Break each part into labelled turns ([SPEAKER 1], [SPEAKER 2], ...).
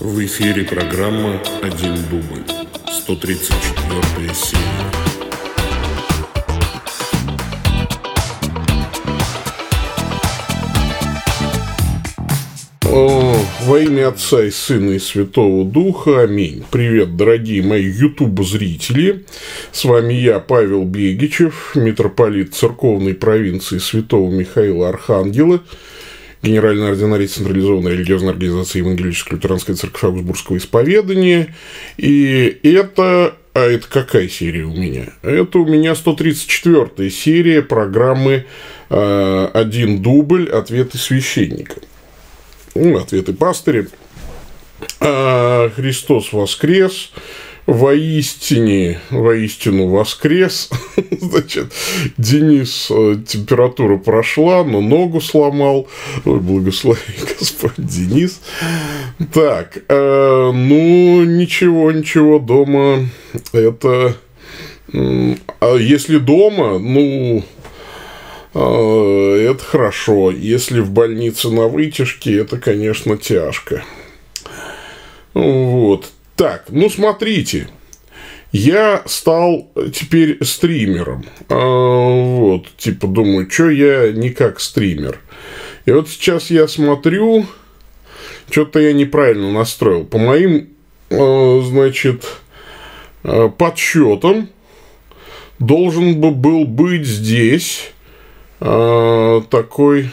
[SPEAKER 1] В эфире программа «Один дубль». 134 серия. Во имя Отца и Сына и Святого Духа. Аминь. Привет, дорогие мои ютуб-зрители. С вами я, Павел Бегичев, митрополит церковной провинции Святого Михаила Архангела, генеральный ординарий централизованной религиозной организации Евангелической лютеранской церкви Аугсбургского исповедания. И это... А это какая серия у меня? Это у меня 134 серия программы э, «Один дубль. Ответы священника». Ну, ответы пастыря. А, Христос воскрес воистине, воистину воскрес. Значит, Денис, э, температура прошла, но ногу сломал. Ой, благослови Господь Денис. Так, э, ну, ничего, ничего, дома это... А если дома, ну, э, это хорошо. Если в больнице на вытяжке, это, конечно, тяжко. Вот. Так, ну смотрите, я стал теперь стримером. А, вот, типа думаю, что я не как стример. И вот сейчас я смотрю, что-то я неправильно настроил. По моим, а, значит, а, подсчетам должен бы был быть здесь такой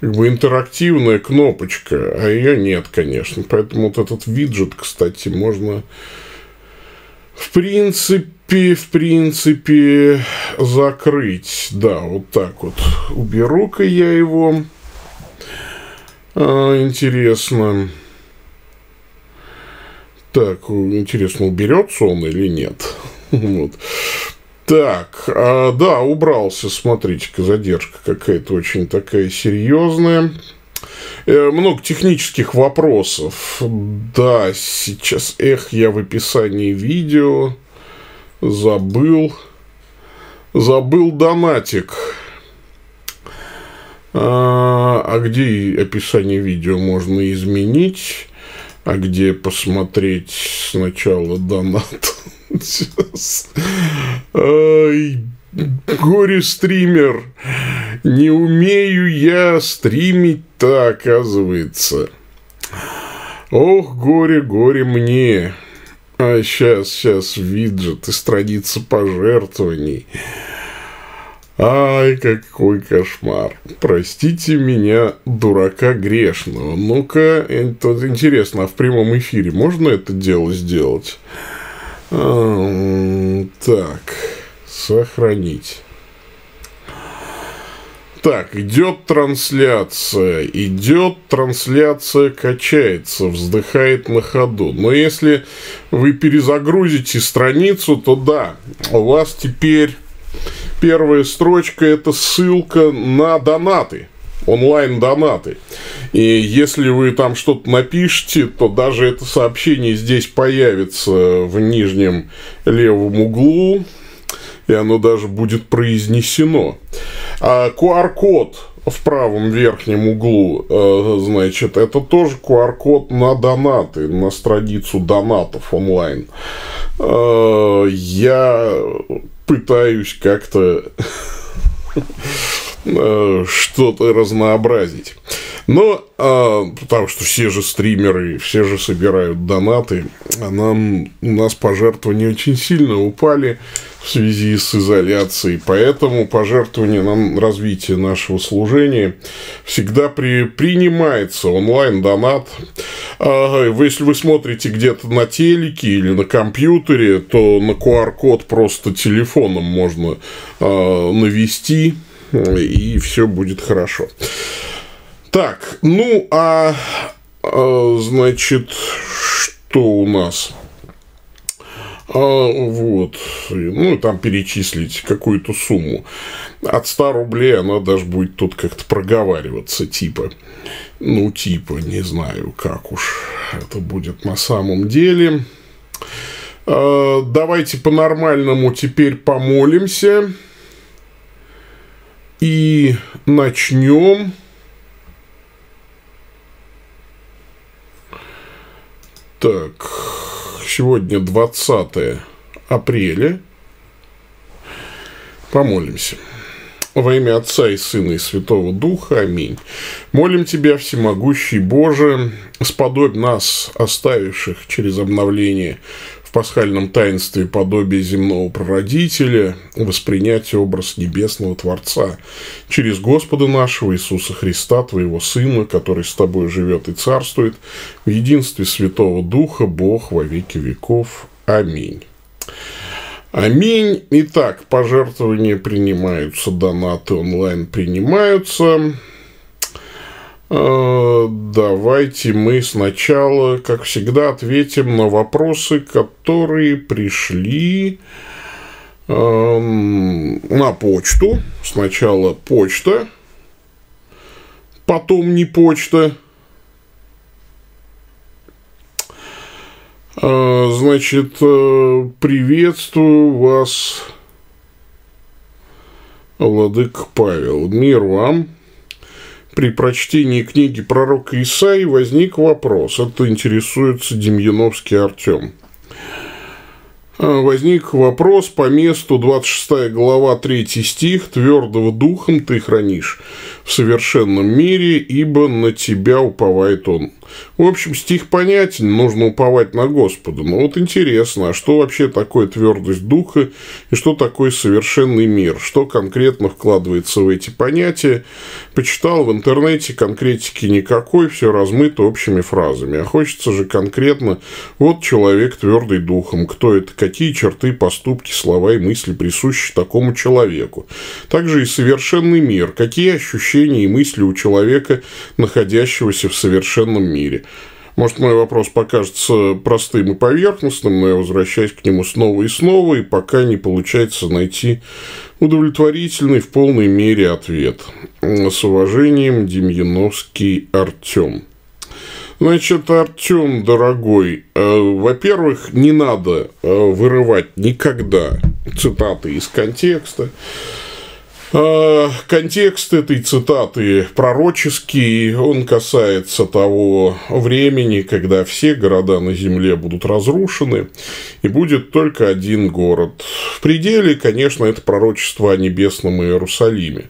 [SPEAKER 1] как бы интерактивная кнопочка, а ее нет, конечно. Поэтому вот этот виджет, кстати, можно в принципе, в принципе, закрыть. Да, вот так вот. Уберу-ка я его. А, интересно. Так, интересно, уберется он или нет? Вот. Так, а, да, убрался, смотрите-ка, задержка какая-то очень такая серьезная. Э, много технических вопросов. Да, сейчас, эх, я в описании видео забыл. Забыл донатик. А, а где описание видео можно изменить? А где посмотреть сначала донат? Ай, горе-стример. Не умею я стримить-то, оказывается. Ох, горе, горе мне. А сейчас, сейчас виджет и страница пожертвований. Ай, какой кошмар. Простите меня, дурака грешного. Ну-ка, тут интересно, а в прямом эфире можно это дело сделать? Так, сохранить. Так, идет трансляция, идет трансляция, качается, вздыхает на ходу. Но если вы перезагрузите страницу, то да, у вас теперь первая строчка это ссылка на донаты онлайн-донаты. И если вы там что-то напишете, то даже это сообщение здесь появится в нижнем левом углу, и оно даже будет произнесено. А QR-код в правом верхнем углу, э, значит, это тоже QR-код на донаты, на страницу донатов онлайн. Э, я пытаюсь как-то что-то разнообразить. Но, а, потому что все же стримеры, все же собирают донаты, а нам, у нас пожертвования очень сильно упали в связи с изоляцией, поэтому пожертвование на развитие нашего служения всегда при, принимается онлайн-донат. А, если вы смотрите где-то на телеке или на компьютере, то на QR-код просто телефоном можно а, навести, и все будет хорошо. Так, ну а, а значит, что у нас? А, вот, ну, там перечислить какую-то сумму. От 100 рублей она даже будет тут как-то проговариваться, типа, ну, типа, не знаю, как уж это будет на самом деле. А, давайте по-нормальному теперь помолимся. И начнем Так, сегодня 20 апреля. Помолимся. Во имя Отца и Сына и Святого Духа. Аминь. Молим Тебя, Всемогущий Боже, сподобь нас, оставивших через обновление в пасхальном таинстве подобие земного прародителя, воспринять образ небесного Творца через Господа нашего Иисуса Христа, Твоего Сына, который с Тобой живет и царствует, в единстве Святого Духа, Бог во веки веков. Аминь. Аминь. Итак, пожертвования принимаются, донаты онлайн принимаются. А, давайте мы сначала, как всегда, ответим на вопросы, которые пришли на почту. Сначала почта, потом не почта. А, значит, э, приветствую вас, Владык Павел. Мир вам. При прочтении книги пророка Исаи возник вопрос. Это интересуется Демьяновский Артем. А, возник вопрос по месту 26 глава 3 стих «Твердого духом ты хранишь в совершенном мире, ибо на тебя уповает он». В общем, стих понятен, нужно уповать на Господа. Но вот интересно, а что вообще такое твердость духа и что такое совершенный мир? Что конкретно вкладывается в эти понятия? Почитал в интернете, конкретики никакой, все размыто общими фразами. А хочется же конкретно, вот человек твердый духом, кто это, какие черты, поступки, слова и мысли присущи такому человеку. Также и совершенный мир, какие ощущения и мысли у человека, находящегося в совершенном мире мире. Может, мой вопрос покажется простым и поверхностным, но я возвращаюсь к нему снова и снова, и пока не получается найти удовлетворительный в полной мере ответ. С уважением, Демьяновский Артем. Значит, Артем, дорогой, э, во-первых, не надо э, вырывать никогда цитаты из контекста. А, контекст этой цитаты пророческий, он касается того времени, когда все города на земле будут разрушены, и будет только один город. В пределе, конечно, это пророчество о небесном Иерусалиме.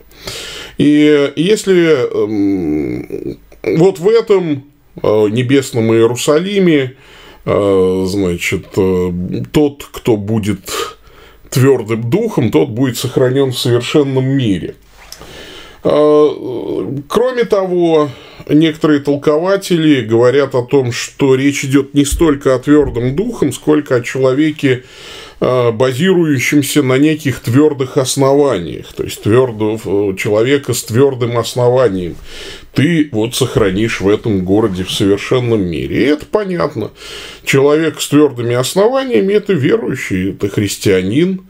[SPEAKER 1] И если эм, вот в этом э, небесном Иерусалиме, э, значит, э, тот, кто будет твердым духом, тот будет сохранен в совершенном мире. А, кроме того, некоторые толкователи говорят о том, что речь идет не столько о твердом духом, сколько о человеке, базирующимся на неких твердых основаниях, то есть твердого человека с твердым основанием ты вот сохранишь в этом городе в совершенном мире. И это понятно. Человек с твердыми основаниями – это верующий, это христианин.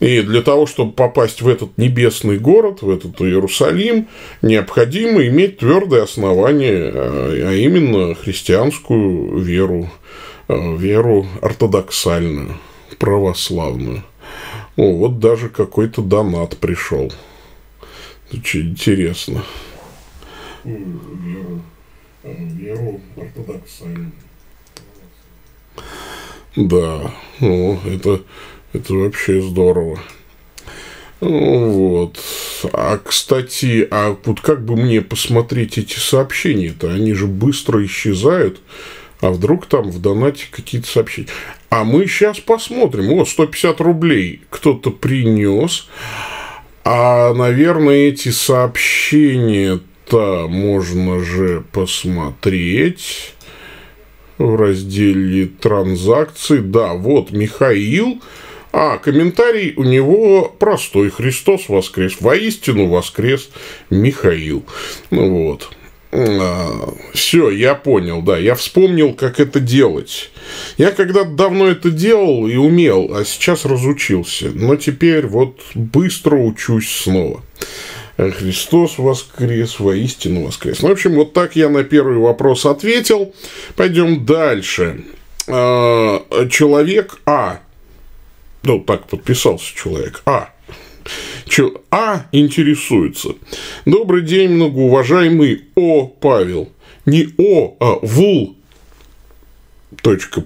[SPEAKER 1] И для того, чтобы попасть в этот небесный город, в этот Иерусалим, необходимо иметь твердые основания, а именно христианскую веру, веру ортодоксальную, православную. О, вот даже какой-то донат пришел. Очень интересно веру, ортодоксальную. Да, ну, это, это вообще здорово. Вот. А, кстати, а вот как бы мне посмотреть эти сообщения-то? Они же быстро исчезают. А вдруг там в донате какие-то сообщения? А мы сейчас посмотрим. Вот, 150 рублей кто-то принес. А, наверное, эти сообщения места можно же посмотреть в разделе транзакции. Да, вот Михаил. А, комментарий у него простой. Христос воскрес. Воистину воскрес Михаил. Ну вот. А, все, я понял, да, я вспомнил, как это делать. Я когда-то давно это делал и умел, а сейчас разучился. Но теперь вот быстро учусь снова. Христос воскрес, воистину воскрес. Ну, в общем, вот так я на первый вопрос ответил. Пойдем дальше. А, человек А. Ну, так подписался человек А. А интересуется. Добрый день, многоуважаемый О. Павел. Не О, а Вул.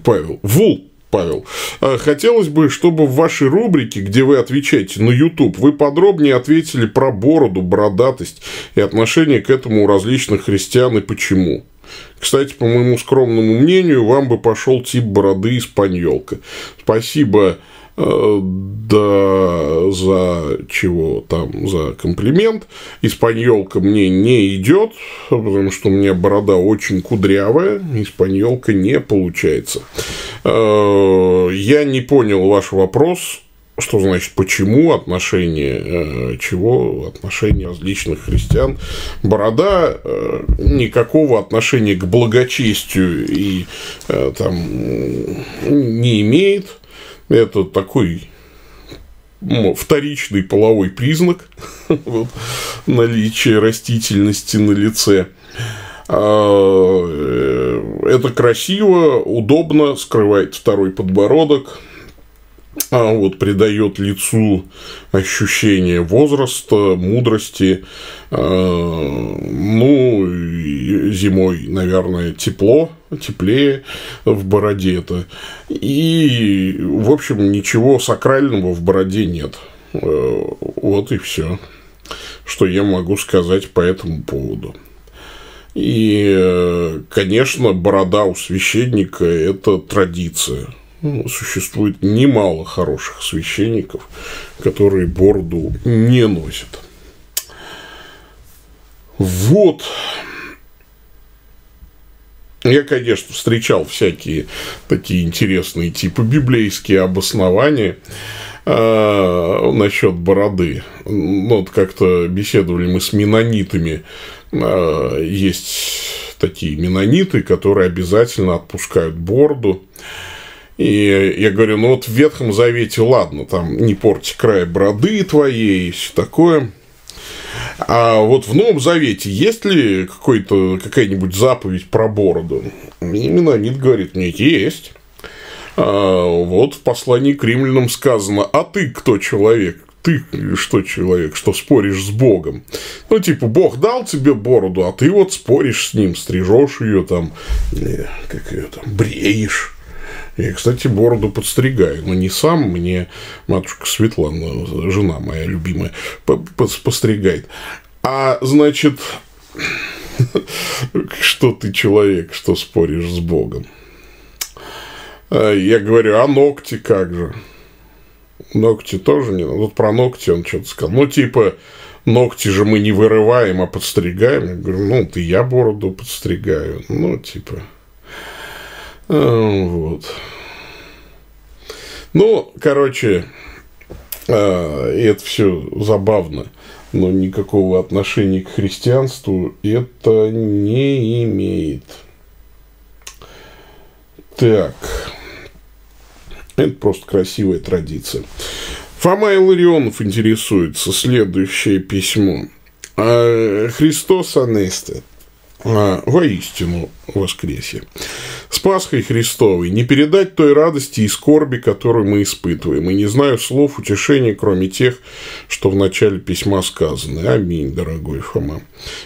[SPEAKER 1] Павел. Вул Павел. А, хотелось бы, чтобы в вашей рубрике, где вы отвечаете на YouTube, вы подробнее ответили про бороду, бородатость и отношение к этому у различных христиан и почему. Кстати, по моему скромному мнению, вам бы пошел тип бороды испаньолка. Спасибо да за чего там, за комплимент. Испаньолка мне не идет, потому что у меня борода очень кудрявая, испаньолка не получается. Э, я не понял ваш вопрос, что значит почему отношения э, чего отношения различных христиан борода никакого отношения к благочестию и там не имеет это такой вторичный половой признак вот, наличия растительности на лице. А, э, это красиво, удобно, скрывает второй подбородок, а вот придает лицу ощущение возраста, мудрости. А, ну, зимой, наверное, тепло, теплее в бороде это. И, в общем, ничего сакрального в бороде нет. Э, вот и все, что я могу сказать по этому поводу. И, э, конечно, борода у священника – это традиция. Ну, существует немало хороших священников, которые бороду не носят. Вот. Я, конечно, встречал всякие такие интересные типа библейские обоснования э, насчет бороды. Ну, вот как-то беседовали мы с менонитами. Э, есть такие менониты, которые обязательно отпускают бороду. И я говорю, ну вот в Ветхом Завете, ладно, там не порти край бороды твоей и все такое. А вот в Новом Завете есть ли какая-нибудь заповедь про бороду? Именно Нит говорит, мне есть. А вот в послании к римлянам сказано, а ты кто человек? Ты что человек, что споришь с Богом? Ну, типа, Бог дал тебе бороду, а ты вот споришь с ним, стрижешь ее там, как ее там, бреешь. Я, кстати, бороду подстригаю, но не сам, мне матушка Светлана, жена моя любимая, постригает. А, значит, что ты человек, что споришь с Богом? А, я говорю, а ногти как же? Ногти тоже не. Вот про ногти он что-то сказал. Ну, типа, ногти же мы не вырываем, а подстригаем. Я говорю, ну, ты я бороду подстригаю. Ну, типа, вот. Ну, короче, а, это все забавно, но никакого отношения к христианству это не имеет. Так. Это просто красивая традиция. Фома Илларионов интересуется. Следующее письмо. А, Христос Анесте а, воистину воскресе. С Пасхой Христовой не передать той радости и скорби, которую мы испытываем, и не знаю слов утешения, кроме тех, что в начале письма сказаны. Аминь, дорогой Фома.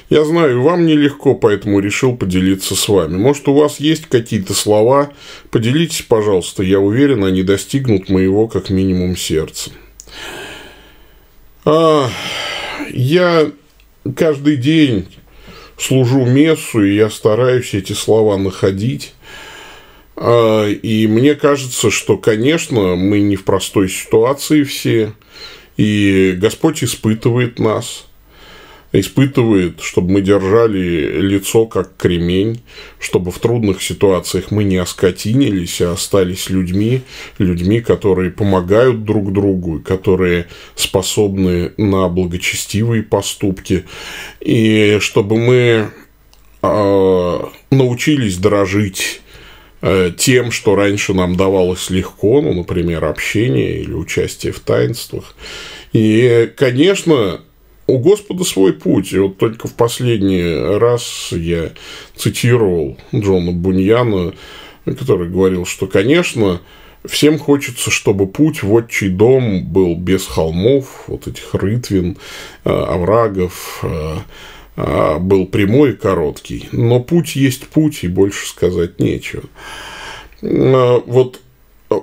[SPEAKER 1] Я знаю, вам нелегко, поэтому решил поделиться с вами. Может, у вас есть какие-то слова? Поделитесь, пожалуйста, я уверен, они достигнут моего, как минимум, сердца. А, я каждый день служу мессу, и я стараюсь эти слова находить. А, и мне кажется, что, конечно, мы не в простой ситуации все, и Господь испытывает нас, испытывает, чтобы мы держали лицо как кремень, чтобы в трудных ситуациях мы не оскотинились, а остались людьми, людьми, которые помогают друг другу, которые способны на благочестивые поступки, и чтобы мы э, научились дорожить тем, что раньше нам давалось легко, ну, например, общение или участие в таинствах. И, конечно, у Господа свой путь. И вот только в последний раз я цитировал Джона Буньяна, который говорил, что, конечно, всем хочется, чтобы путь в отчий дом был без холмов, вот этих рытвин, э, оврагов, э, а, был прямой и короткий. Но путь есть путь, и больше сказать нечего. вот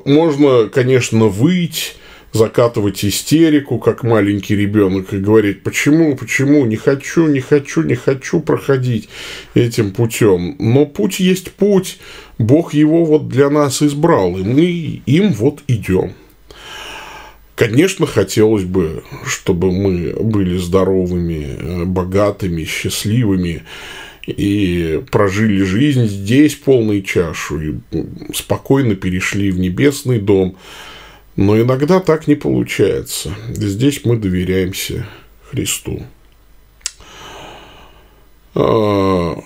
[SPEAKER 1] можно, конечно, выйти, закатывать истерику, как маленький ребенок, и говорить, почему, почему, не хочу, не хочу, не хочу проходить этим путем. Но путь есть путь, Бог его вот для нас избрал, и мы им вот идем. Конечно, хотелось бы, чтобы мы были здоровыми, богатыми, счастливыми и прожили жизнь здесь полной чашу и спокойно перешли в небесный дом. Но иногда так не получается. Здесь мы доверяемся Христу. А,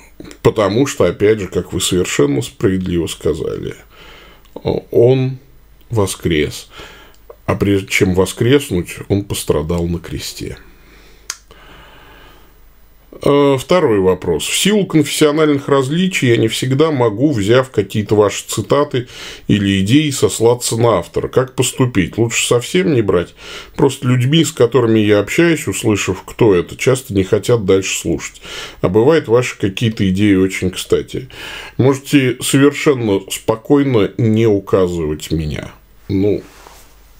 [SPEAKER 1] потому что, опять же, как вы совершенно справедливо сказали, Он воскрес а прежде чем воскреснуть, он пострадал на кресте. Э, второй вопрос. В силу конфессиональных различий я не всегда могу, взяв какие-то ваши цитаты или идеи, сослаться на автора. Как поступить? Лучше совсем не брать. Просто людьми, с которыми я общаюсь, услышав, кто это, часто не хотят дальше слушать. А бывает, ваши какие-то идеи очень кстати. Можете совершенно спокойно не указывать меня. Ну,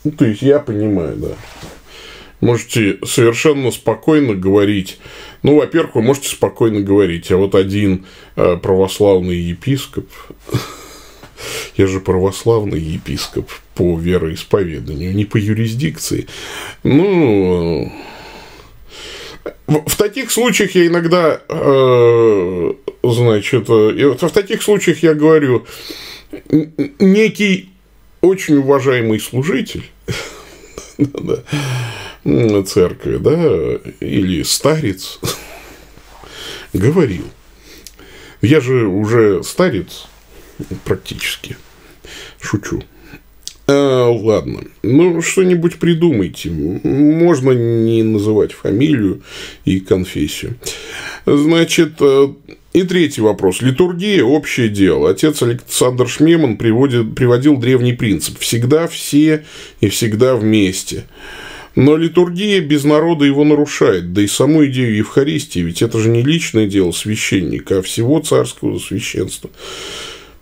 [SPEAKER 1] ну, то есть я понимаю, да. Можете совершенно спокойно говорить. Ну, во-первых, вы можете спокойно говорить, а вот один э, православный епископ, я же православный епископ по вероисповеданию, не по юрисдикции. Ну, в таких случаях я иногда, э, значит, э, в таких случаях я говорю, некий очень уважаемый служитель церкви, да, или старец, говорил, я же уже старец практически, шучу. А, ладно, ну что-нибудь придумайте. Можно не называть фамилию и конфессию. Значит, э, и третий вопрос. Литургия – общее дело. Отец Александр Шмеман приводит, приводил древний принцип. Всегда все и всегда вместе. Но литургия без народа его нарушает, да и саму идею Евхаристии, ведь это же не личное дело священника, а всего царского священства.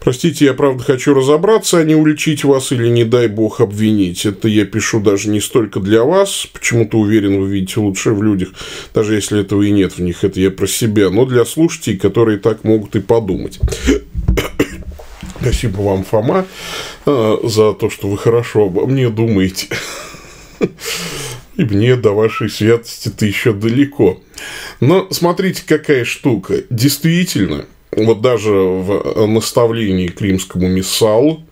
[SPEAKER 1] Простите, я правда хочу разобраться, а не уличить вас или, не дай бог, обвинить. Это я пишу даже не столько для вас, почему-то уверен, вы видите лучше в людях, даже если этого и нет в них, это я про себя, но для слушателей, которые так могут и подумать. Спасибо вам, Фома, а, за то, что вы хорошо обо мне думаете. И мне до вашей святости-то еще далеко. Но смотрите, какая штука. Действительно, вот даже в наставлении к римскому миссалу,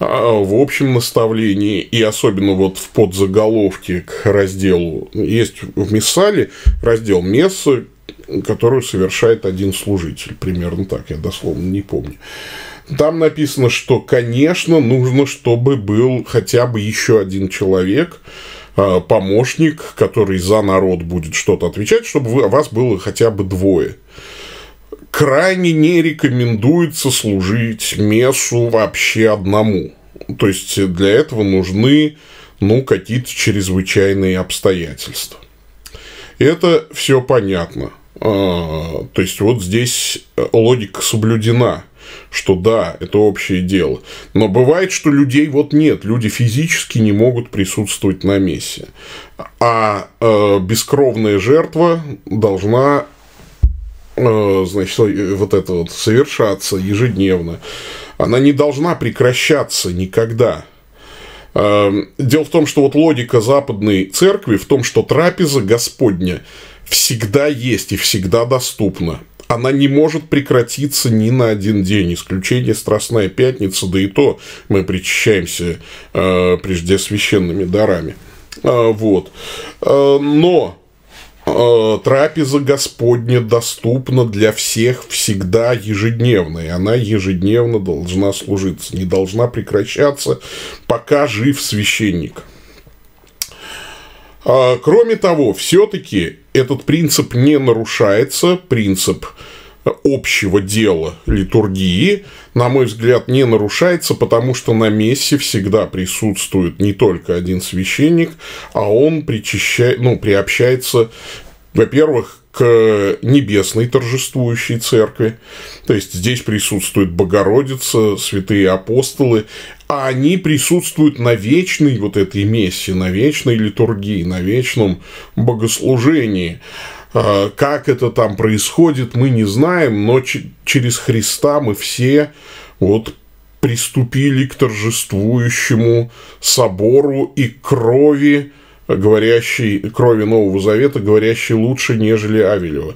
[SPEAKER 1] а, в общем наставлении и особенно вот в подзаголовке к разделу есть в Миссале раздел Месса, которую совершает один служитель. Примерно так, я дословно не помню. Там написано, что, конечно, нужно, чтобы был хотя бы еще один человек, а, помощник, который за народ будет что-то отвечать, чтобы вас было хотя бы двое крайне не рекомендуется служить мессу вообще одному. То есть для этого нужны ну, какие-то чрезвычайные обстоятельства. Это все понятно. А, то есть вот здесь логика соблюдена, что да, это общее дело. Но бывает, что людей вот нет, люди физически не могут присутствовать на мессе. А э, бескровная жертва должна Э, значит, вот это вот совершаться ежедневно, она не должна прекращаться никогда. Э, дело в том, что вот логика западной церкви в том, что трапеза Господня всегда есть и всегда доступна. Она не может прекратиться ни на один день. Исключение Страстная Пятница, да и то мы причащаемся э, прежде священными дарами. Э, вот. Э, но Э, трапеза Господня доступна для всех всегда ежедневно, и она ежедневно должна служиться, не должна прекращаться, пока жив священник. А, кроме того, все-таки этот принцип не нарушается, принцип общего дела литургии, на мой взгляд, не нарушается, потому что на мессе всегда присутствует не только один священник, а он причащает, ну, приобщается во-первых, к небесной торжествующей церкви. То есть здесь присутствует Богородица, святые апостолы, а они присутствуют на вечной вот этой мессе, на вечной литургии, на вечном богослужении. А, как это там происходит, мы не знаем, но через Христа мы все вот приступили к торжествующему собору и крови, говорящей, крови Нового Завета, говорящей лучше, нежели Авелева.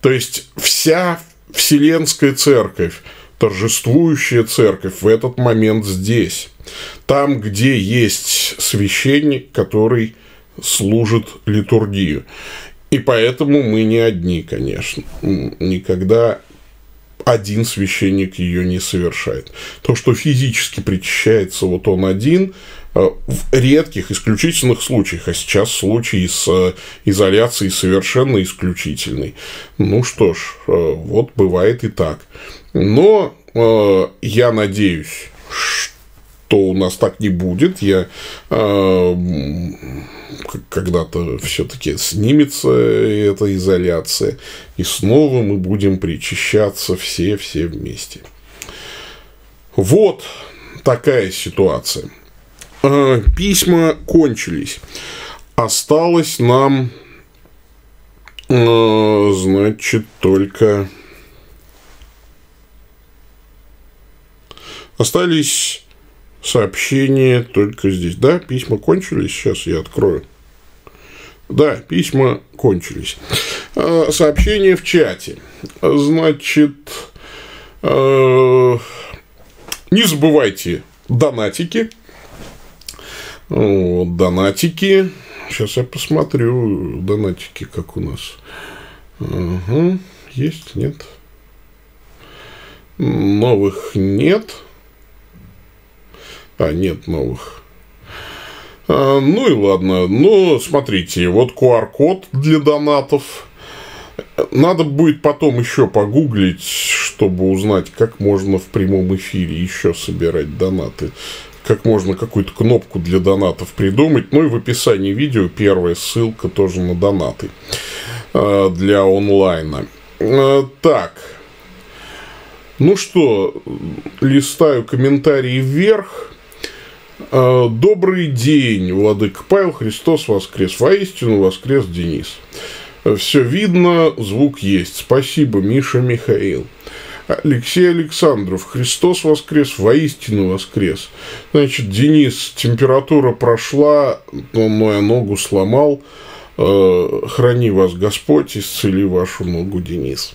[SPEAKER 1] То есть вся Вселенская Церковь, торжествующая Церковь в этот момент здесь. Там, где есть священник, который служит литургию. И поэтому мы не одни, конечно. Никогда один священник ее не совершает. То, что физически причащается вот он один, э, в редких, исключительных случаях, а сейчас случай с э, изоляцией совершенно исключительный. Ну что ж, э, вот бывает и так. Но я надеюсь, что у нас так не будет. Я когда-то все-таки снимется эта изоляция, и снова мы будем причащаться все-все вместе. Вот такая ситуация. А, письма кончились. Осталось нам, а, значит, только... Остались сообщения только здесь. Да, письма кончились. Сейчас я открою. Да, письма кончились. А, сообщение в чате. Значит, а, не забывайте донатики. Вот, донатики. Сейчас я посмотрю донатики, как у нас. Ага, есть, нет. Новых нет. А, нет новых. А, ну и ладно. Ну, смотрите, вот QR-код для донатов. Надо будет потом еще погуглить, чтобы узнать, как можно в прямом эфире еще собирать донаты. Как можно какую-то кнопку для донатов придумать. Ну и в описании видео первая ссылка тоже на донаты а, для онлайна. А, так. Ну что, листаю комментарии вверх. А, добрый день, Владыка Павел, Христос воскрес. Воистину воскрес Денис. Все видно, звук есть. Спасибо, Миша Михаил. Алексей Александров, Христос воскрес, воистину воскрес. Значит, Денис, температура прошла, но я ногу сломал. Э, храни вас Господь, исцели вашу ногу, Денис.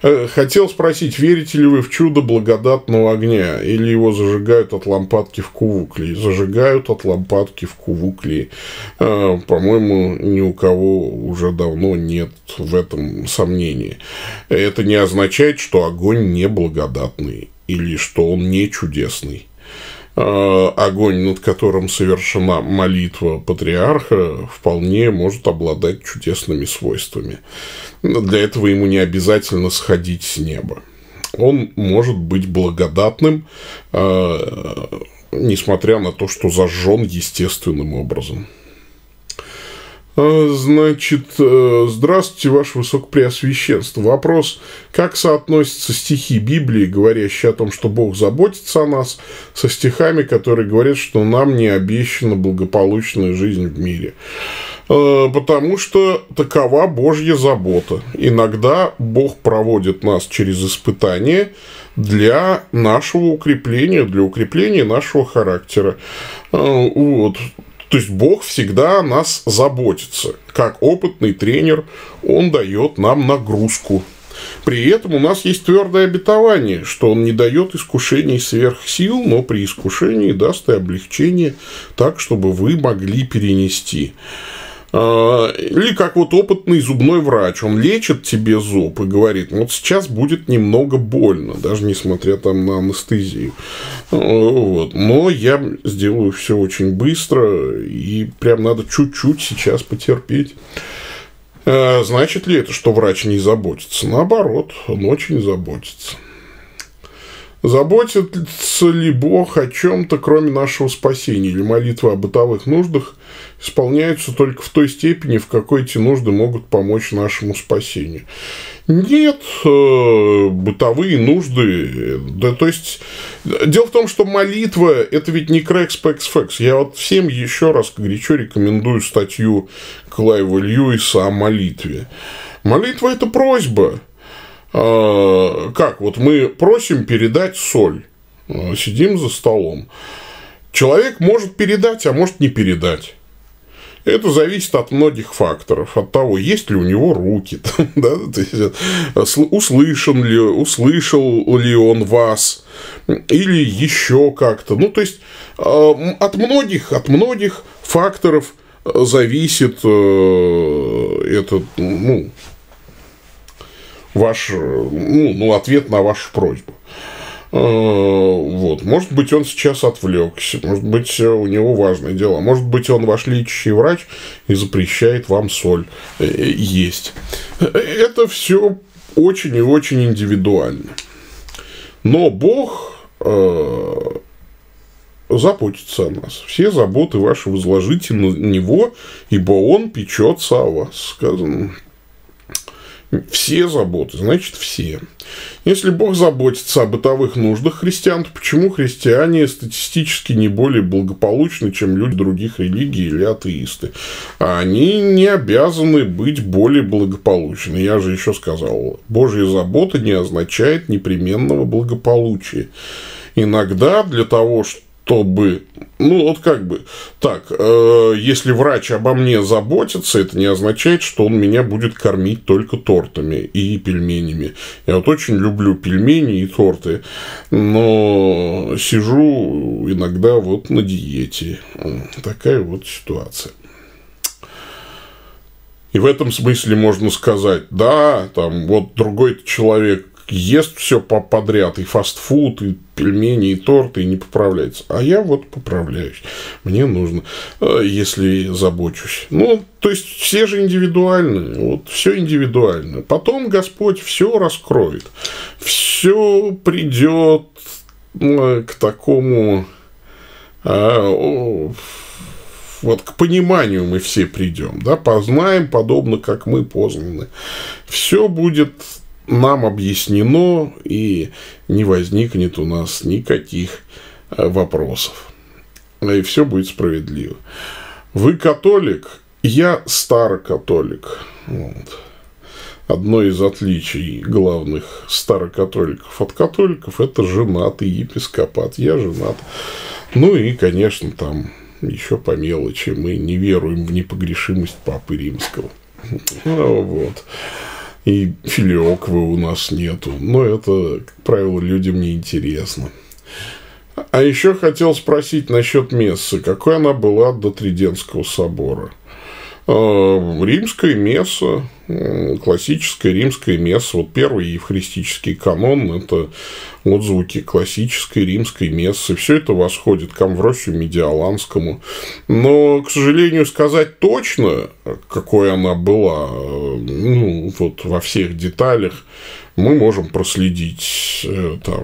[SPEAKER 1] Э, хотел спросить, верите ли вы в чудо благодатного огня? Или его зажигают от лампадки в кувукле? Зажигают от лампадки в кувукле. Э, по-моему, ни у кого уже давно нет в этом сомнений. Это не означает, что огонь не благодатный или что он не чудесный. Э, огонь, над которым совершена молитва патриарха, вполне может обладать чудесными свойствами. Для этого ему не обязательно сходить с неба. Он может быть благодатным, э, несмотря на то, что зажжен естественным образом. А, значит, э, здравствуйте, Ваше Высокопреосвященство. Вопрос, как соотносятся стихи Библии, говорящие о том, что Бог заботится о нас, со стихами, которые говорят, что нам не обещана благополучная жизнь в мире? А, потому что такова Божья забота. Иногда Бог проводит нас через испытания для нашего укрепления, для укрепления нашего характера. Вот. То есть Бог всегда о нас заботится. Как опытный тренер, Он дает нам нагрузку. При этом у нас есть твердое обетование, что Он не дает искушений сверх сил, но при искушении даст и облегчение так, чтобы вы могли перенести. А, или как вот опытный зубной врач, он лечит тебе зуб и говорит, вот сейчас будет немного больно, даже несмотря там на анестезию. Вот. Но я сделаю все очень быстро, и прям надо чуть-чуть сейчас потерпеть. А, значит ли это, что врач не заботится? Наоборот, он очень заботится. Заботится ли Бог о чем-то, кроме нашего спасения, или молитва о бытовых нуждах исполняются только в той степени, в какой эти нужды могут помочь нашему спасению? Нет, э, бытовые нужды, да, то есть, дело в том, что молитва, это ведь не крэкс, пэкс, фэкс. Я вот всем еще раз горячо рекомендую статью Клайва Льюиса о молитве. Молитва – это просьба. А, как? Вот мы просим передать соль, а, сидим за столом. Человек может передать, а может не передать. Это зависит от многих факторов. От того, есть ли у него руки, там, да, услышан ли, услышал ли он вас, или еще как-то. Ну, то есть, а, от многих, от многих факторов зависит э, этот, ну, ваш, ну, ну, ответ на вашу просьбу. Э, вот. Может быть, он сейчас отвлекся, может быть, у него важное дело, может быть, он ваш лечащий врач и запрещает вам соль э, есть. Это все очень и очень индивидуально. Но Бог э, заботится о нас. Все заботы ваши возложите на Него, ибо Он печется о вас. Сказано все заботы, значит, все. Если Бог заботится о бытовых нуждах христиан, то почему христиане статистически не более благополучны, чем люди других религий или атеисты? Они не обязаны быть более благополучны. Я же еще сказал, Божья забота не означает непременного благополучия. Иногда для того, чтобы чтобы, ну вот как бы, так, э, если врач обо мне заботится, это не означает, что он меня будет кормить только тортами и пельменями. Я вот очень люблю пельмени и торты, но сижу иногда вот на диете. Такая вот ситуация. И в этом смысле можно сказать, да, там вот другой человек ест все подряд, и фастфуд, и пельмени, и торты, и не поправляется. А я вот поправляюсь. Мне нужно, э, если забочусь. Ну, то есть, все же индивидуальны. Вот, все индивидуально. Потом Господь все раскроет. Все придет ну, к такому... А, вот к пониманию мы все придем, да, познаем подобно, как мы познаны. Все будет нам объяснено, и не возникнет у нас никаких э, вопросов. И все будет справедливо. Вы католик, я старокатолик. Вот. Одно из отличий главных старокатоликов от католиков – это женатый епископат. Я женат. Ну и, конечно, там еще по мелочи мы не веруем в непогрешимость Папы Римского. Ну, вот и филиоквы у нас нету. Но это, как правило, людям не интересно. А еще хотел спросить насчет мессы. Какой она была до Триденского собора? А, римская месса, классическая римская месса, вот первый евхаристический канон, это отзвуки классической римской мессы. Все это восходит к Амвросию Медиаланскому. Но, к сожалению, сказать точно, какой она была, ну, вот во всех деталях, мы можем проследить э, там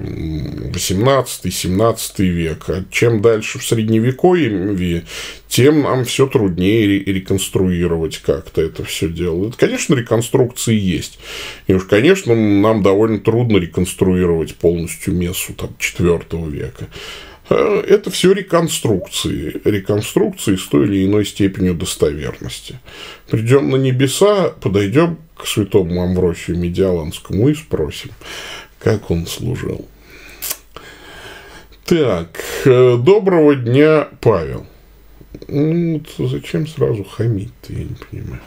[SPEAKER 1] 18-17 век. А чем дальше в Средневековье, тем нам все труднее реконструировать как-то это все дело. Это, конечно, реконструкции есть. И уж, конечно, нам довольно трудно реконструировать полностью мессу там, 4 века. Э, это все реконструкции. Реконструкции с той или иной степенью достоверности. Придем на небеса, подойдем к святому Амвросию Медиаланскому и спросим, как он служил. Так, э, доброго дня, Павел. Ну, зачем сразу хамить-то, я не понимаю.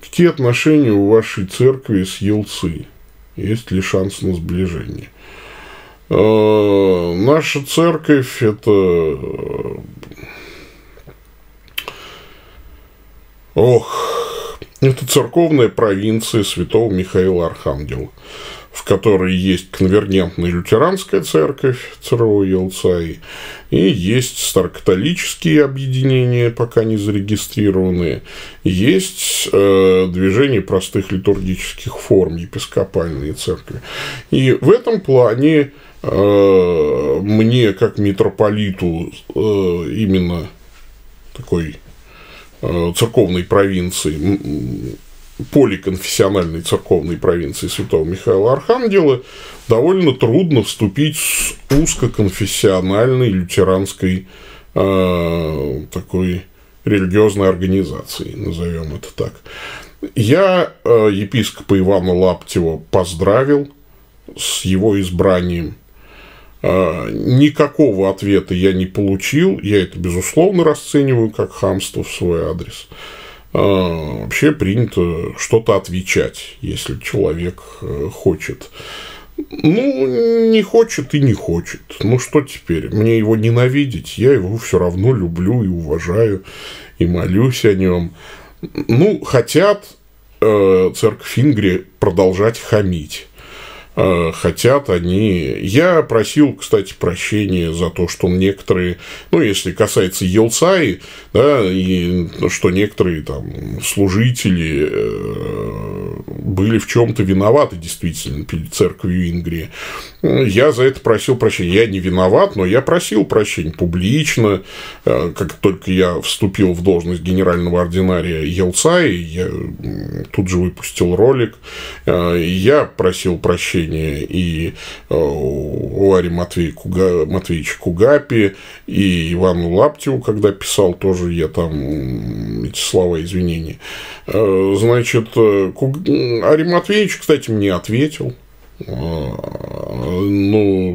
[SPEAKER 1] Какие отношения у вашей церкви с Елцы? Есть ли шанс на сближение? Э, наша церковь – это э, Ох, это церковная провинция святого Михаила Архангела. в которой есть конвергентная лютеранская церковь ЦРУ Елцаи, и есть старокатолические объединения, пока не зарегистрированные, есть э, движение простых литургических форм, епископальные церкви. И в этом плане э, мне, как митрополиту, э, именно такой э, церковной провинции поликонфессиональной церковной провинции Святого Михаила Архангела довольно трудно вступить с узкоконфессиональной лютеранской э, такой религиозной организацией, назовем это так. Я э, епископа Ивана Лаптева поздравил с его избранием. Э, никакого ответа я не получил. Я это, безусловно, расцениваю как хамство в свой адрес. А, вообще принято что-то отвечать, если человек э, хочет. Ну, не хочет и не хочет. Ну, что теперь? Мне его ненавидеть? Я его все равно люблю и уважаю, и молюсь о нем. Ну, хотят э, церковь Ингри продолжать хамить. Э, хотят они... Я просил, кстати, прощения за то, что некоторые, ну, если касается Елцаи, да, и что некоторые там служители э, были в чем-то виноваты действительно перед церковью Ингрии. Я за это просил прощения. Я не виноват, но я просил прощения публично. Э, как только я вступил в должность генерального ординария Елцаи, я тут же выпустил ролик. Я просил прощения обращение и э, у Ари Матвей, Куга, Матвеевича Кугапи, и Ивану Лаптеву, когда писал, тоже я там эти слова извинения. Э, значит, э, Куг... Ари Матвеевич, кстати, мне ответил, ну,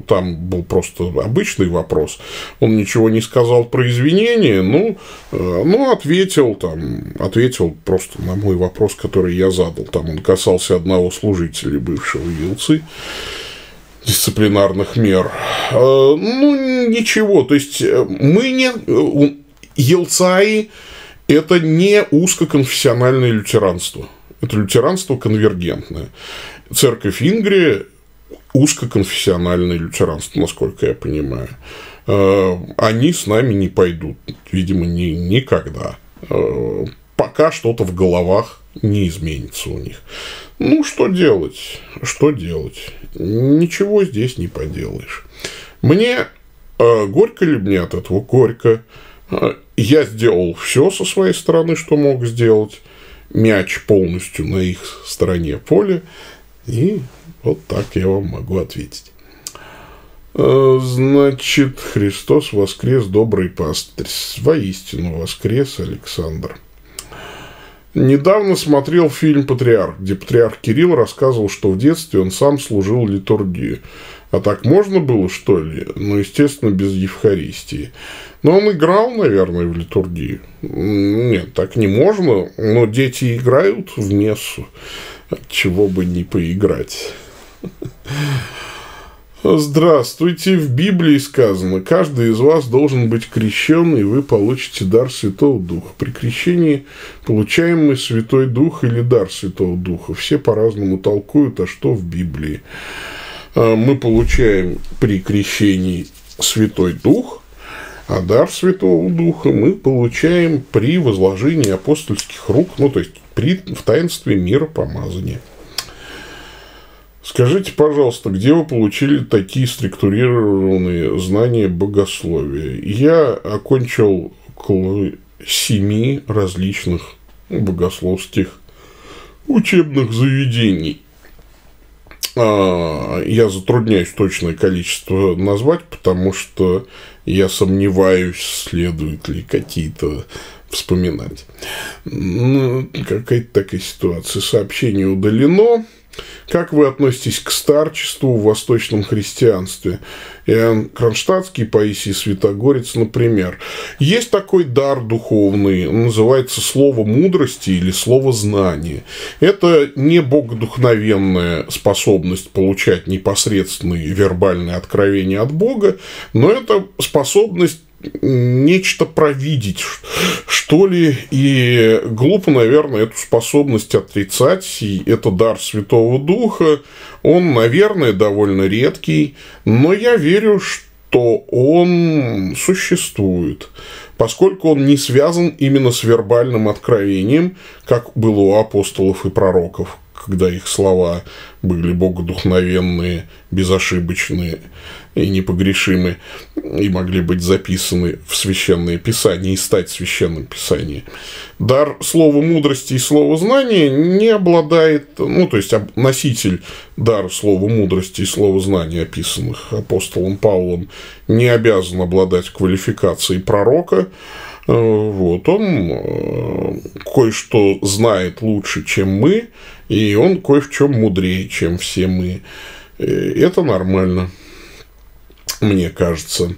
[SPEAKER 1] там был просто обычный вопрос. Он ничего не сказал про извинения, ну, ну, ответил там, ответил просто на мой вопрос, который я задал. Там он касался одного служителя бывшего Елцы дисциплинарных мер. Ну, ничего, то есть мы не... Елцаи – это не узкоконфессиональное лютеранство. Это лютеранство конвергентное. Церковь Ингрии узкоконфессиональное лютеранство, насколько я понимаю. Э, они с нами не пойдут, видимо, ни, никогда. Э, пока что-то в головах не изменится у них. Ну, что делать? Что делать? Ничего здесь не поделаешь. Мне э, горько ли мне от этого? Горько. Я сделал все со своей стороны, что мог сделать. Мяч полностью на их стороне поля. И вот так я вам могу ответить. Э, значит, Христос воскрес, добрый пастырь. Воистину воскрес Александр. Недавно смотрел фильм «Патриарх», где патриарх Кирилл рассказывал, что в детстве он сам служил литургию. А так можно было, что ли? Ну, естественно, без Евхаристии. Но он играл, наверное, в литургию. Нет, так не можно. Но дети играют в мессу. Чего бы не поиграть. Здравствуйте. В Библии сказано, каждый из вас должен быть крещен, и вы получите дар Святого Духа. При крещении получаем мы Святой Дух или дар Святого Духа. Все по-разному толкуют, а что в Библии. А, мы получаем при крещении Святой Дух, а дар Святого Духа мы получаем при возложении апостольских рук, ну, то есть при, в таинстве мира помазания. Скажите, пожалуйста, где вы получили такие структурированные знания богословия? Я окончил около семи различных богословских учебных заведений. А, я затрудняюсь точное количество назвать, потому что я сомневаюсь, следует ли какие-то вспоминать. Ну, какая-то такая ситуация. Сообщение удалено. Как вы относитесь к старчеству в восточном христианстве? Иоанн Кронштадтский, Паисий Святогорец, например. Есть такой дар духовный, называется слово мудрости или слово знания. Это не богодухновенная способность получать непосредственные вербальные откровения от Бога, но это способность нечто провидеть, что ли, и глупо, наверное, эту способность отрицать, и это дар Святого Духа, он, наверное, довольно редкий, но я верю, что он существует, поскольку он не связан именно с вербальным откровением, как было у апостолов и пророков, когда их слова были богодухновенные, безошибочные и непогрешимы, и могли быть записаны в священное писание и стать священным писанием. Дар слова мудрости и слова знания не обладает, ну, то есть носитель дара слова мудрости и слова знания, описанных апостолом Павлом, не обязан обладать квалификацией пророка, э, вот, он э, кое-что знает лучше, чем мы, и он кое в чем мудрее, чем все мы. Э, это нормально мне кажется.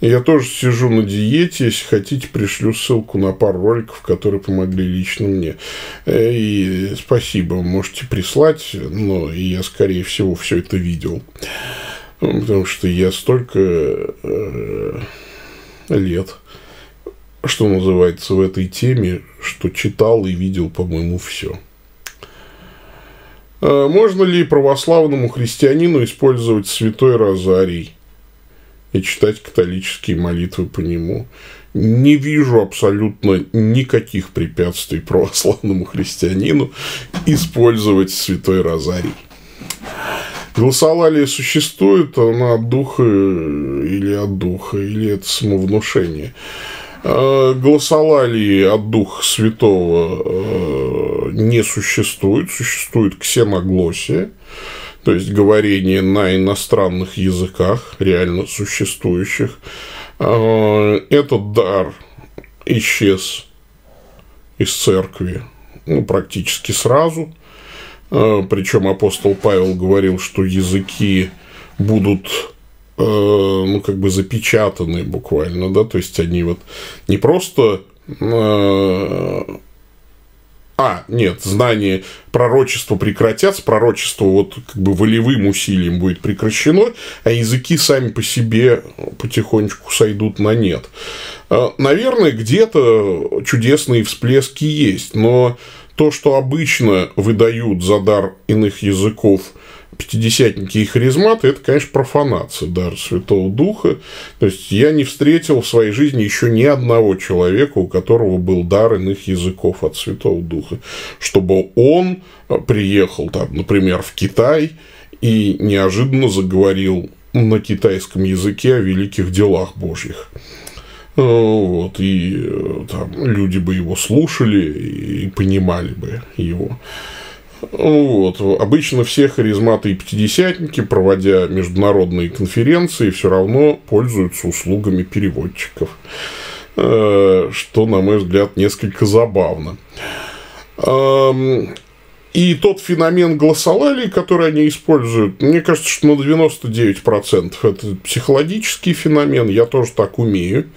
[SPEAKER 1] Я тоже сижу на диете. Если хотите, пришлю ссылку на пару роликов, которые помогли лично мне. Э, и спасибо, можете прислать, но я, скорее всего, все это видел. Потому что я столько э, лет, что называется, в этой теме, что читал и видел, по-моему, все. Э, можно ли православному христианину использовать святой розарий? И читать католические молитвы по нему. Не вижу абсолютно никаких препятствий православному христианину использовать Святой Розарий. Голосовалие существует, она от духа или от духа, или это самовнушение. А, Голосовалие от Духа Святого э, не существует, существует ксеноглосия – то есть говорение на иностранных языках, реально существующих. А, этот дар исчез из церкви ну, практически сразу. А, Причем апостол Павел говорил, что языки будут э, ну, как бы запечатаны буквально, да, то есть они вот не просто а, нет, знание пророчества прекратятся, пророчество вот как бы волевым усилием будет прекращено, а языки сами по себе потихонечку сойдут на нет. А, наверное, где-то чудесные всплески есть, но то, что обычно выдают за дар иных языков – пятидесятники и харизматы – это, конечно, профанация дара Святого Духа. То есть, я не встретил в своей жизни еще ни одного человека, у которого был дар иных языков от Святого Духа, чтобы он приехал, там, например, в Китай и неожиданно заговорил на китайском языке о великих делах Божьих. Вот, и там люди бы его слушали и понимали бы его. Вот. Обычно все харизматы и пятидесятники, проводя международные конференции, все равно пользуются услугами переводчиков. Э, что, на мой взгляд, несколько забавно. И тот феномен голосолалии, который они используют, мне кажется, что на 99% это психологический феномен. Я тоже так умею.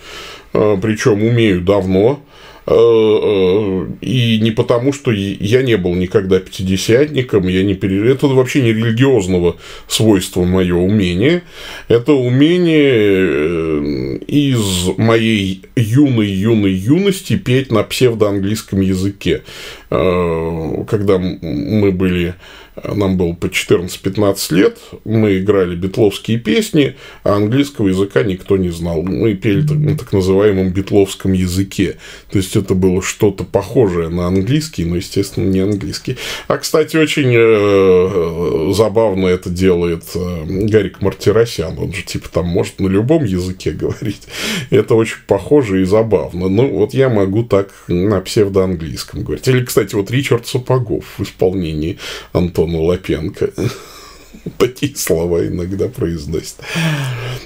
[SPEAKER 1] Э, Причем умею давно. Э, э, и не потому, что я не был никогда пятидесятником, я не пере... это вообще не религиозного свойства мое умение. Это умение э, из моей юной-юной юности петь на псевдоанглийском языке. Когда мы были нам было по 14-15 лет, мы играли битловские песни, а английского языка никто не знал. Мы пели на так называемом битловском языке. То есть, это было что-то похожее на английский, но, естественно, не английский. А, кстати, очень э, забавно это делает э, Гарик Мартиросян. Он же, типа, там может на любом языке говорить. Это очень похоже и забавно. Ну, вот я могу так на псевдоанглийском говорить. Или, кстати, вот Ричард Сапогов в исполнении Антона Антона Лапенко. Слова иногда произносит.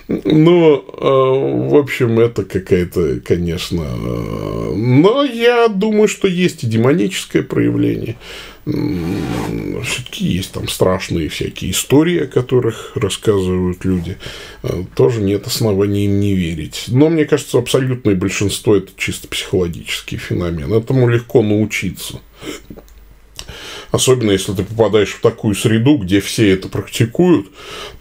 [SPEAKER 1] Ну, э, в общем, это какая-то, конечно... Э, но я думаю, что есть и демоническое проявление. Все-таки есть там страшные всякие истории, о которых рассказывают люди. Э, тоже нет оснований им не верить. Но мне кажется, абсолютное большинство это чисто психологический феномен. Этому легко научиться. Особенно, если ты попадаешь в такую среду, где все это практикуют,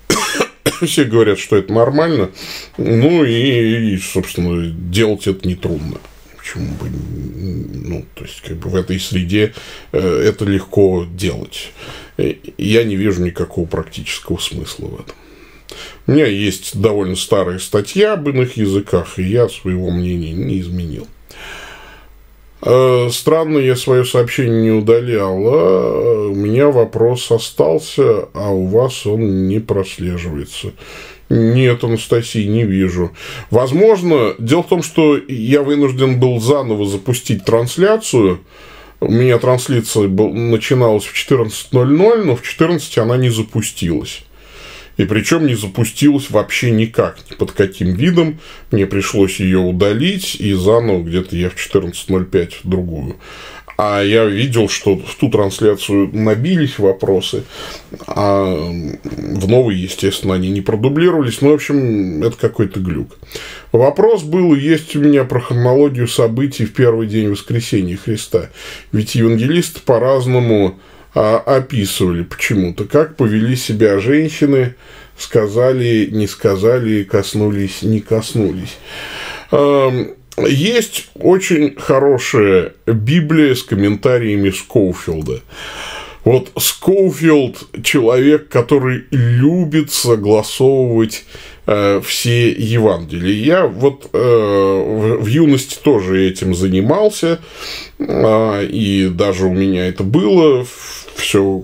[SPEAKER 1] все говорят, что это нормально. Ну и, и собственно, делать это нетрудно. Почему бы, ну, то есть, как бы в этой среде э, это легко делать. Я не вижу никакого практического смысла в этом. У меня есть довольно старая статья об иных языках, и я своего мнения не изменил. Э, странно, я свое сообщение не удалял. А у меня вопрос остался, а у вас он не прослеживается. Нет, Анастасии, не вижу. Возможно, дело в том, что я вынужден был заново запустить трансляцию. У меня трансляция начиналась в 14.00, но в 14 она не запустилась. И причем не запустилась вообще никак, ни под каким видом. Мне пришлось ее удалить, и заново где-то я в 14.05 другую. А я видел, что в ту трансляцию набились вопросы, а в новой, естественно, они не продублировались. Ну, в общем, это какой-то глюк. Вопрос был есть у меня про хронологию событий в первый день воскресения Христа. Ведь евангелисты по-разному а, описывали почему-то, как повели себя женщины, сказали, не сказали, коснулись, не коснулись. Есть очень хорошая Библия с комментариями Скоуфилда. Вот Скоуфилд человек, который любит согласовывать э, все Евангелия. Я вот э, в, в юности тоже этим занимался, э, и даже у меня это было все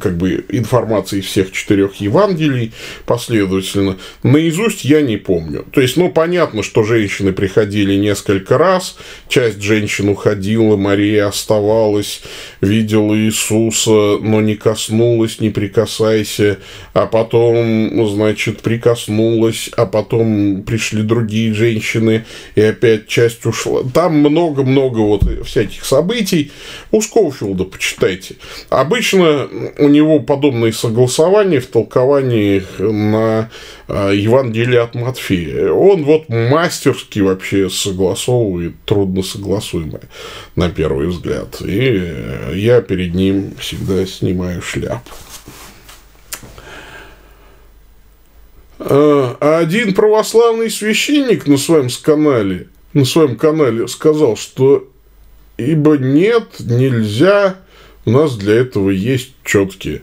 [SPEAKER 1] как бы информации всех четырех Евангелий последовательно, наизусть я не помню. То есть, ну, понятно, что женщины приходили несколько раз, часть женщин уходила, Мария оставалась, видела Иисуса, но не коснулась, не прикасайся, а потом, значит, прикоснулась, а потом пришли другие женщины, и опять часть ушла. Там много-много вот всяких событий. У Скоуфилда почитайте. Обычно у него подобные согласования в толковании на а, Евангелие от Матфея. Он вот мастерски вообще согласовывает трудно согласуемое на первый взгляд. И я перед ним всегда снимаю шляпу. А, а один православный священник на своем канале, на своем канале сказал, что ибо нет, нельзя у нас для этого есть четкие.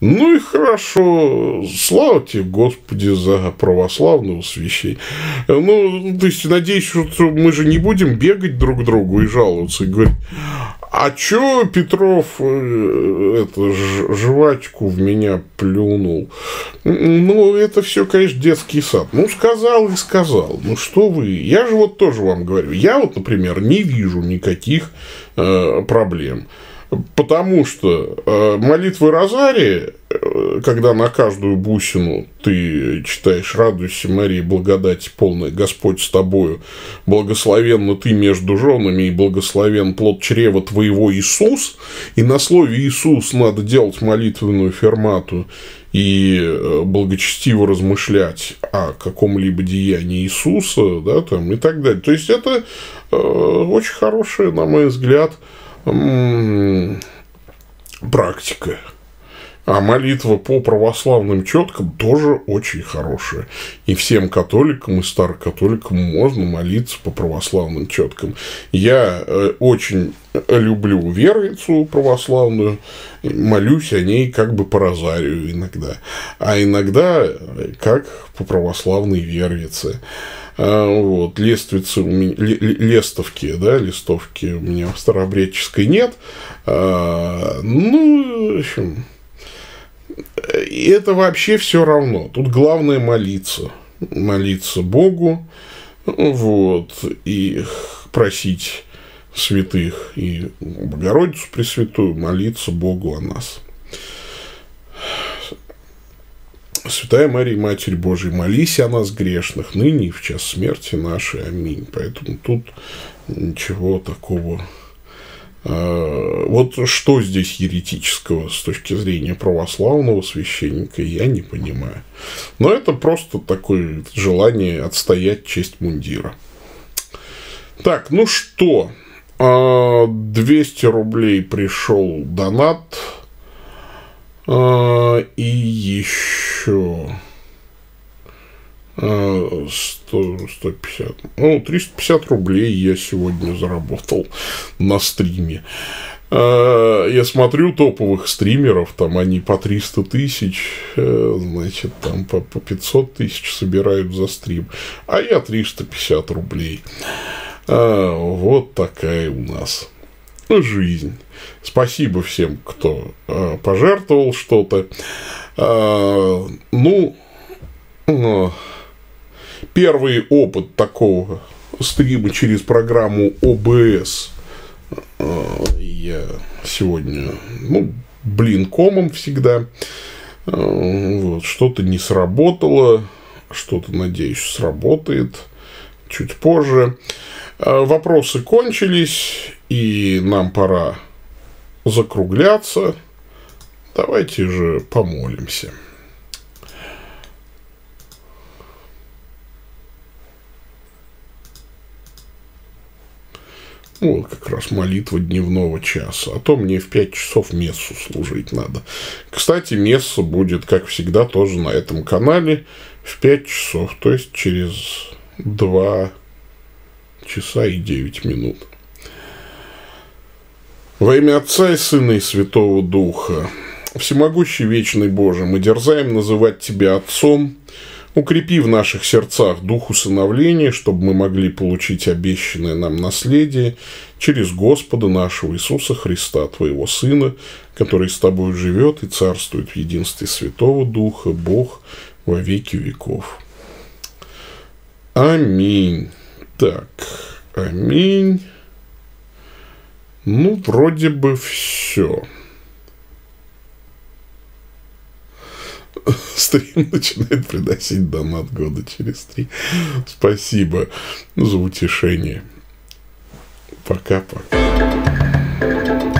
[SPEAKER 1] Ну и хорошо, слава тебе, Господи, за православного священника. Ну, то есть, надеюсь, что мы же не будем бегать друг другу и жаловаться, и говорить, а чё Петров э, это, жвачку в меня плюнул? Ну, это все, конечно, детский сад. Ну, сказал и сказал. Ну, что вы? Я же вот тоже вам говорю. Я вот, например, не вижу никаких э, проблем. Потому что э, молитвы Розарии, э, когда на каждую бусину ты читаешь «Радуйся, Мария, благодать полная, Господь с тобою, благословенна ты между женами, и благословен плод чрева твоего Иисус», и на слове «Иисус» надо делать молитвенную фермату и э, благочестиво размышлять о каком-либо деянии Иисуса, да, там, и так далее. То есть, это э, очень хорошее, на мой взгляд, практика. А молитва по православным четкам тоже очень хорошая. И всем католикам и старокатоликам можно молиться по православным четкам. Я э, очень люблю вервицу православную, молюсь о ней как бы по розарию иногда. А иногда как по православной вервице. А, вот, лествицы, лестовки, да, листовки у меня в старообрядческой нет. А, ну, в общем, это вообще все равно. Тут главное молиться. Молиться Богу, вот, и просить святых и Богородицу Пресвятую молиться Богу о нас. Святая Мария, Матерь Божия, молись о нас грешных, ныне и в час смерти нашей. Аминь. Поэтому тут ничего такого а, вот что здесь еретического с точки зрения православного священника, я не понимаю. Но это просто такое желание отстоять честь мундира. Так, ну что, 200 а, рублей пришел донат. А, и еще 100, 150. Ну, 350 рублей я сегодня заработал на стриме. А, я смотрю топовых стримеров, там они по 300 тысяч, э, значит, там по, по 500 тысяч собирают за стрим, а я 350 рублей. А, вот такая у нас жизнь. Спасибо всем, кто а, пожертвовал что-то. А, ну, а, первый опыт такого стрима через программу ОБС а, я сегодня, ну, блин, комом всегда. А, вот, что-то не сработало, что-то, надеюсь, сработает чуть позже. А, вопросы кончились, и нам пора закругляться. Давайте же помолимся. Ну, вот как раз молитва дневного часа. А то мне в 5 часов мессу служить надо. Кстати, месса будет, как всегда, тоже на этом канале в 5 часов. То есть через 2 часа и 9 минут. Во имя Отца и Сына и Святого Духа, Всемогущий Вечный Боже, мы дерзаем называть Тебя Отцом, укрепи в наших сердцах дух усыновления, чтобы мы могли получить обещанное нам наследие через Господа нашего Иисуса Христа, Твоего Сына, который с Тобой живет и царствует в единстве Святого Духа, Бог во веки веков. Аминь. Так, аминь. Ну, вроде бы все. Стрим начинает приносить донат года через три. Спасибо за утешение. Пока-пока.